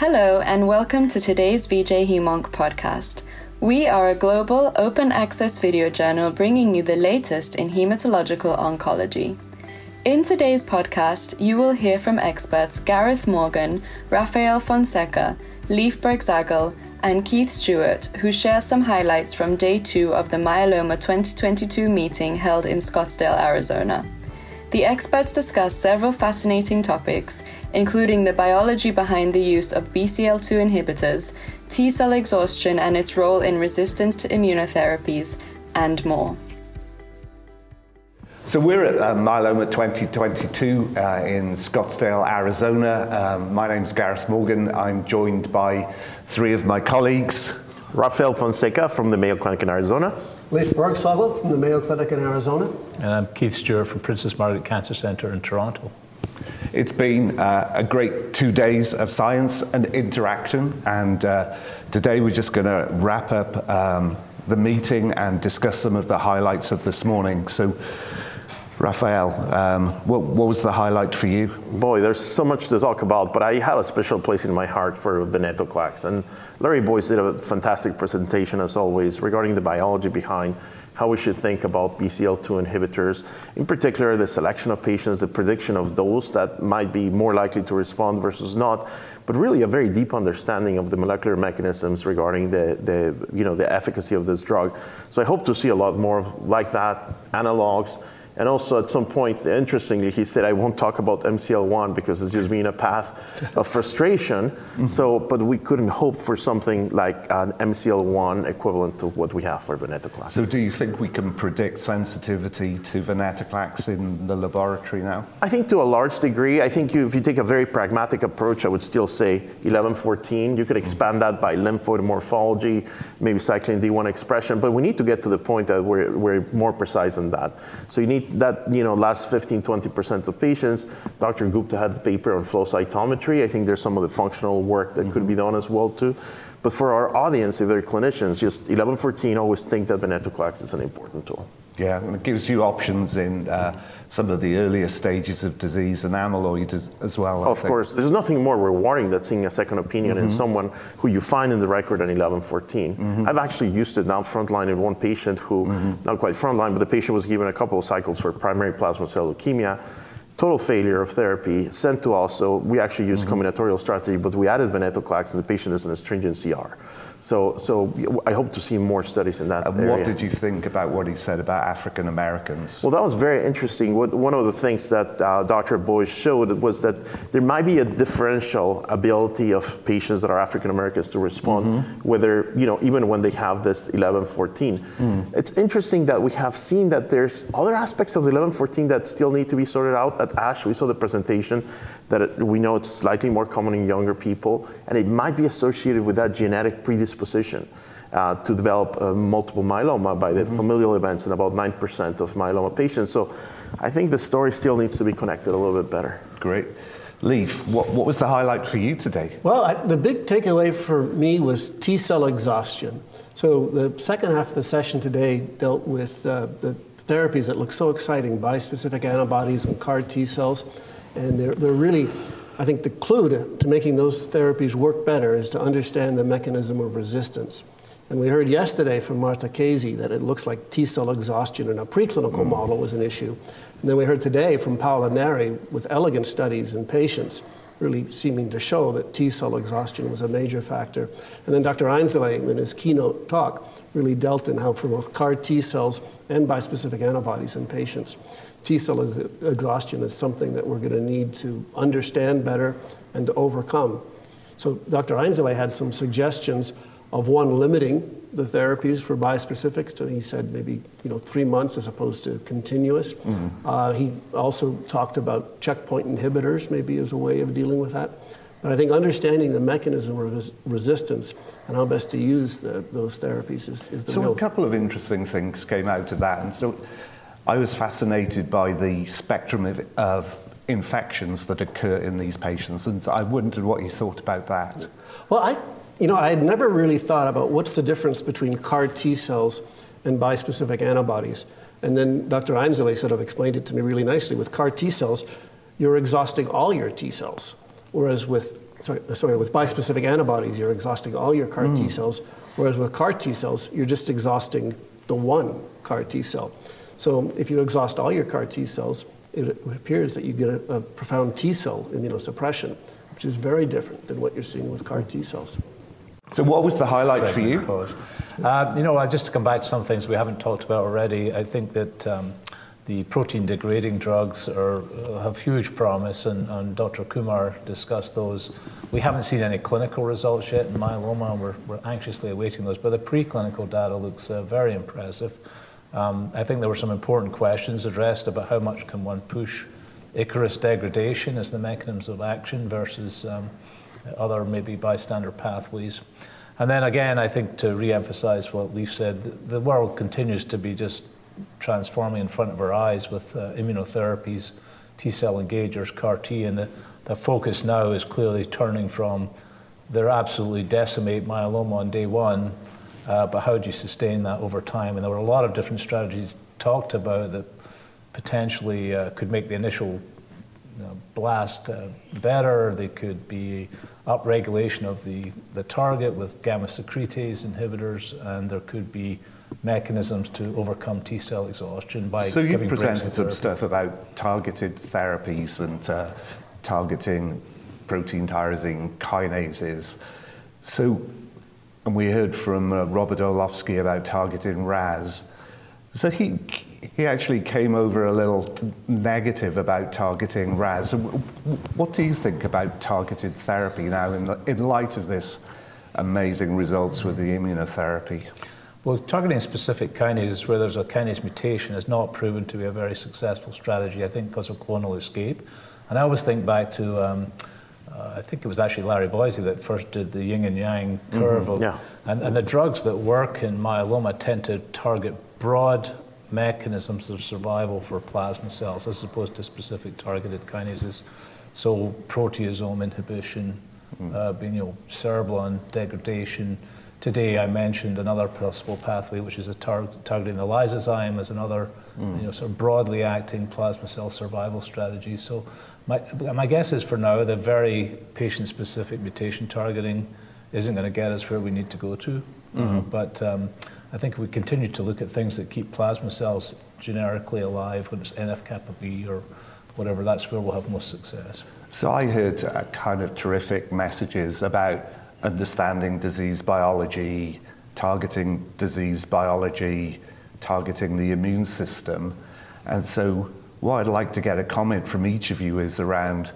Hello, and welcome to today's VJ Hemonc podcast. We are a global, open access video journal bringing you the latest in hematological oncology. In today's podcast, you will hear from experts Gareth Morgan, Rafael Fonseca, Leif Bergsagel, and Keith Stewart, who share some highlights from day two of the Myeloma 2022 meeting held in Scottsdale, Arizona. The experts discuss several fascinating topics, including the biology behind the use of BCL2 inhibitors, T cell exhaustion and its role in resistance to immunotherapies, and more. So we're at uh, Myeloma 2022 uh, in Scottsdale, Arizona. Um, my name's Gareth Morgan. I'm joined by three of my colleagues. Rafael Fonseca from the Mayo Clinic in Arizona. Leif Bergsagel from the Mayo Clinic in Arizona. And I'm Keith Stewart from Princess Margaret Cancer Centre in Toronto. It's been uh, a great two days of science and interaction, and uh, today we're just going to wrap up um, the meeting and discuss some of the highlights of this morning. So, Rafael, um, what, what, was the highlight for you? Boy, there's so much to talk about, but I have a special place in my heart for venetoclax. And Larry Boise did a fantastic presentation, as always, regarding the biology behind how we should think about BCL2 inhibitors, in particular, the selection of patients, the prediction of those that might be more likely to respond versus not, but really a very deep understanding of the molecular mechanisms regarding the, the, you know, the efficacy of this drug. So I hope to see a lot more like that, analogs, and also at some point, interestingly, he said, I won't talk about MCL1 because it's just been a path of frustration. Mm-hmm. So, but we couldn't hope for something like an MCL1 equivalent to what we have for venetoclax. So do you think we can predict sensitivity to venetoclax in the laboratory now? I think to a large degree. I think you, if you take a very pragmatic approach, I would still say 1114. You could expand that by lymphoid morphology, maybe cyclin D1 expression, but we need to get to the point that we're, we're more precise than that. So you need that you know last 15 20% of patients dr gupta had the paper on flow cytometry. I think there's some of the functional work that mm-hmm. could be done as well too. But for our audience if they're clinicians just 1114 always think that venetoclax is an important tool yeah and it gives you options in uh, some of the earlier stages of disease and amyloid as, as well. I of think. course, there's nothing more rewarding than seeing a second opinion mm-hmm. in someone who you find in the record at 1114. Mm-hmm. I've actually used it now frontline in one patient who, mm-hmm. not quite frontline, but the patient was given a couple of cycles for primary plasma cell leukemia. Total failure of therapy, sent to us. So we actually used mm-hmm. combinatorial strategy, but we added venetoclax, and the patient is in a stringent CR. So, so I hope to see more studies in that. And area. what did you think about what he said about African Americans? Well, that was very interesting. What, one of the things that uh, Dr. Boise showed was that there might be a differential ability of patients that are African Americans to respond, mm-hmm. whether you know even when they have this 1114. Mm. It's interesting that we have seen that there's other aspects of the 1114 that still need to be sorted out. At ASH, we saw the presentation that it, we know it's slightly more common in younger people, and it might be associated with that genetic predisposition uh, to develop uh, multiple myeloma by the mm-hmm. familial events in about 9% of myeloma patients. So I think the story still needs to be connected a little bit better. Great. Leif, what, what was the highlight for you today? Well, I, the big takeaway for me was T cell exhaustion. So the second half of the session today dealt with uh, the therapies that look so exciting, bispecific antibodies and CAR T cells. And they're, they're really, I think the clue to, to making those therapies work better is to understand the mechanism of resistance. And we heard yesterday from Marta Chesi that it looks like T cell exhaustion in a preclinical mm. model was an issue. And then we heard today from Paola Neri with elegant studies in patients really seeming to show that T cell exhaustion was a major factor. And then Dr. Einsele, in his keynote talk, really dealt in how for both CAR T cells and bispecific antibodies in patients, T cell exhaustion is something that we're going to need to understand better and to overcome. So Dr. Einsele had some suggestions of one limiting the therapies for bispecifics to, he said, maybe you know, three months as opposed to continuous. Mm-hmm. Uh, he also talked about checkpoint inhibitors, maybe as a way of dealing with that. But I think understanding the mechanism of res- resistance and how best to use the, those therapies is, is the so real. a couple of interesting things came out of that. And so I was fascinated by the spectrum of, of infections that occur in these patients, and I wondered what you thought about that. Well, I, you know, I had never really thought about what's the difference between CAR T cells and bispecific antibodies. And then Dr. Einsele sort of explained it to me really nicely. With CAR T cells, you're exhausting all your T cells, whereas with sorry, sorry, with bispecific antibodies, you're exhausting all your CAR T hmm. cells, whereas with CAR T cells, you're just exhausting the one CAR T cell. So if you exhaust all your CAR T cells, it appears that you get a, a profound T cell immunosuppression, which is very different than what you're seeing with CAR T cells. So, what was the highlight for you? Uh, you know, just to come back to some things we haven't talked about already, I think that um, the protein degrading drugs are, uh, have huge promise, and, and, Dr. Kumar discussed those. We haven't seen any clinical results yet in myeloma, and we're, we're anxiously awaiting those, but the preclinical data looks uh, very impressive. Um, I think there were some important questions addressed about how much can one push Ikaros degradation as the mechanism of action versus um, other maybe bystander pathways. And then again, I think to re-emphasize what we've said, the world continues to be just transforming in front of our eyes with uh, immunotherapies, T cell engagers, CAR T, and the, the focus now is clearly turning from they're absolutely decimate myeloma on day one, uh, but how do you sustain that over time? And there were a lot of different strategies talked about that potentially uh, could make the initial you know, blast uh, better. They could be upregulation of the, the target with gamma secretase inhibitors, and there could be mechanisms to overcome T cell exhaustion by. So you've presented some stuff about targeted therapies and uh, targeting protein tyrosine kinases. So, and we heard from uh, Robert Orlowski about targeting RAS. So he he actually came over a little negative about targeting RAS. What do you think about targeted therapy now in, in light of this amazing results with the immunotherapy? Well, targeting specific kinases where there's a kinase mutation is not proven to be a very successful strategy, I think, because of clonal escape. And I always think back to, um, uh, I think it was actually Larry Boise that first did the yin and yang curve. Mm-hmm. Of, yeah. and, and the drugs that work in myeloma tend to target broad mechanisms of survival for plasma cells as opposed to specific targeted kinases. So proteasome inhibition, mm. uh, being, you know, cereblon degradation, Today I mentioned another possible pathway, which is a tar- targeting the lysozyme as another mm. you know, sort of broadly acting plasma cell survival strategy. So my, my guess is for now the very patient-specific mutation targeting isn't going to get us where we need to go to. Uh, mm-hmm. But um, I think we continue to look at things that keep plasma cells generically alive, whether it's NF-kappa B or whatever, that's where we'll have most success. So I heard uh, kind of terrific messages about understanding disease biology, targeting disease biology, targeting the immune system. And so, what I'd like to get a comment from each of you is around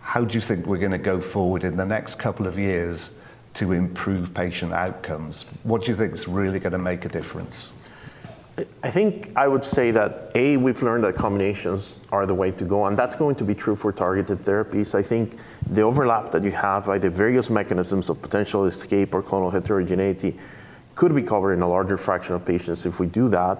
how do you think we're going to go forward in the next couple of years to improve patient outcomes? What do you think is really going to make a difference? I think I would say that A, we've learned that combinations are the way to go, and that's going to be true for targeted therapies. I think the overlap that you have by the various mechanisms of potential escape or clonal heterogeneity could be covered in a larger fraction of patients if we do that.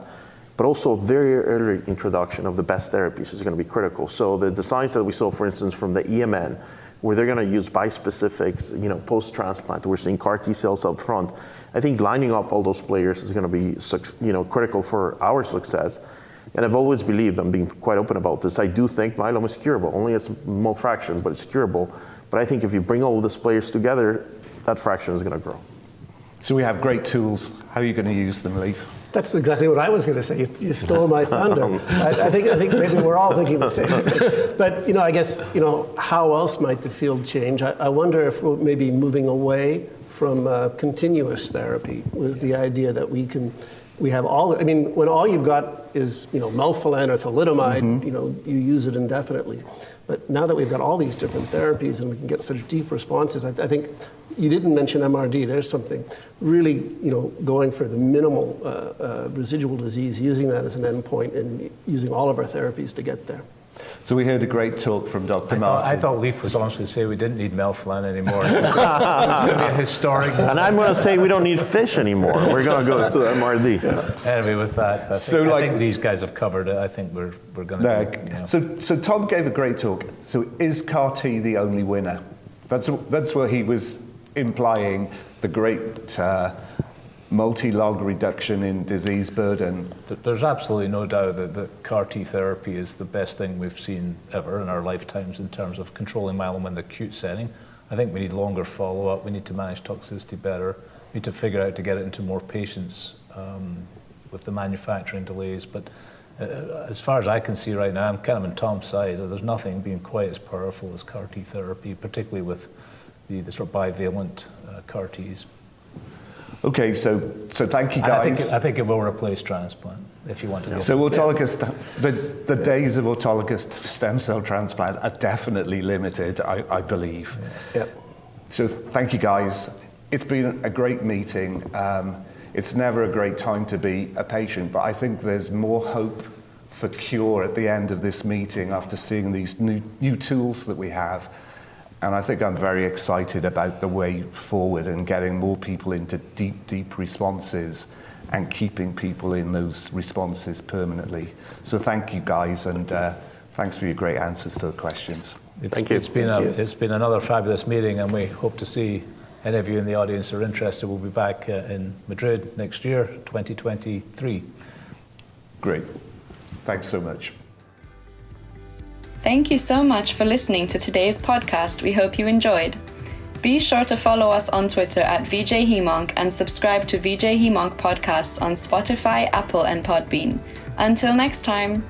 But also, very early introduction of the best therapies is going to be critical. So, the designs that we saw, for instance, from the EMN, where they're going to use bispecifics, you know, post transplant, we're seeing CAR T cells up front I think lining up all those players is going to be you know, critical for our success. And I've always believed, I'm being quite open about this, I do think myeloma is curable, only a small fraction, but it's curable. But I think if you bring all these players together, that fraction is going to grow. So we have great tools. How are you going to use them, Leif? That's exactly what I was going to say. You, you stole my thunder. I, I, think I think maybe we're all thinking the same thing. But you know, I guess you know how else might the field change? I, I wonder if we're maybe moving away from uh, continuous therapy with the idea that we can we have all i mean when all you've got is you know melphalan or thalidomide mm-hmm. you know you use it indefinitely but now that we've got all these different therapies and we can get such deep responses i, I think you didn't mention mrd there's something really you know going for the minimal uh, uh, residual disease using that as an endpoint and using all of our therapies to get there so we heard a great talk from Dr. I Martin. Thought, I thought Leif was honestly say we didn't need melphalan anymore. it was going to be a historic. And I'm going to say we don't need fish anymore. We're going to go to MRD. Yeah. Anyway, with that, I so like, I think these guys have covered it. I think we're, we're going to. You know. So, so Tom gave a great talk. So is CAR T the only winner? That's, that's what he was implying the great uh, multi-log reduction in disease burden. There's absolutely no doubt that, that CAR T therapy is the best thing we've seen ever in our lifetimes in terms of controlling myeloma in the acute setting. I think we need longer follow-up. We need to manage toxicity better. We need to figure out to get it into more patients um, with the manufacturing delays. But uh, as far as I can see right now, I'm kind of on Tom's side. There's nothing being quite as powerful as CAR T therapy, particularly with the, the sort of bivalent uh, CAR Ts. Okay, so so thank you And I think, guys. it, I think it will replace transplant if you want to. Get So autologous, the, the days of autologous stem cell transplant are definitely limited, I, I believe. Yep. So thank you guys. It's been a great meeting. Um, it's never a great time to be a patient, but I think there's more hope for cure at the end of this meeting after seeing these new, new tools that we have. And I think I'm very excited about the way forward and getting more people into deep, deep responses and keeping people in those responses permanently. So thank you guys, and uh, thanks for your great answers to the questions. It's, Thank you. It's been, Thank a, you. it's been another fabulous meeting, and we hope to see any of you in the audience who are interested. We'll be back uh, in Madrid next year, 2023. Great. Thanks so much. Thank you so much for listening to today's podcast. We hope you enjoyed. Be sure to follow us on Twitter at VJ Hemonc and subscribe to VJ Hemonc podcasts on Spotify, Apple, and Podbean. Until next time.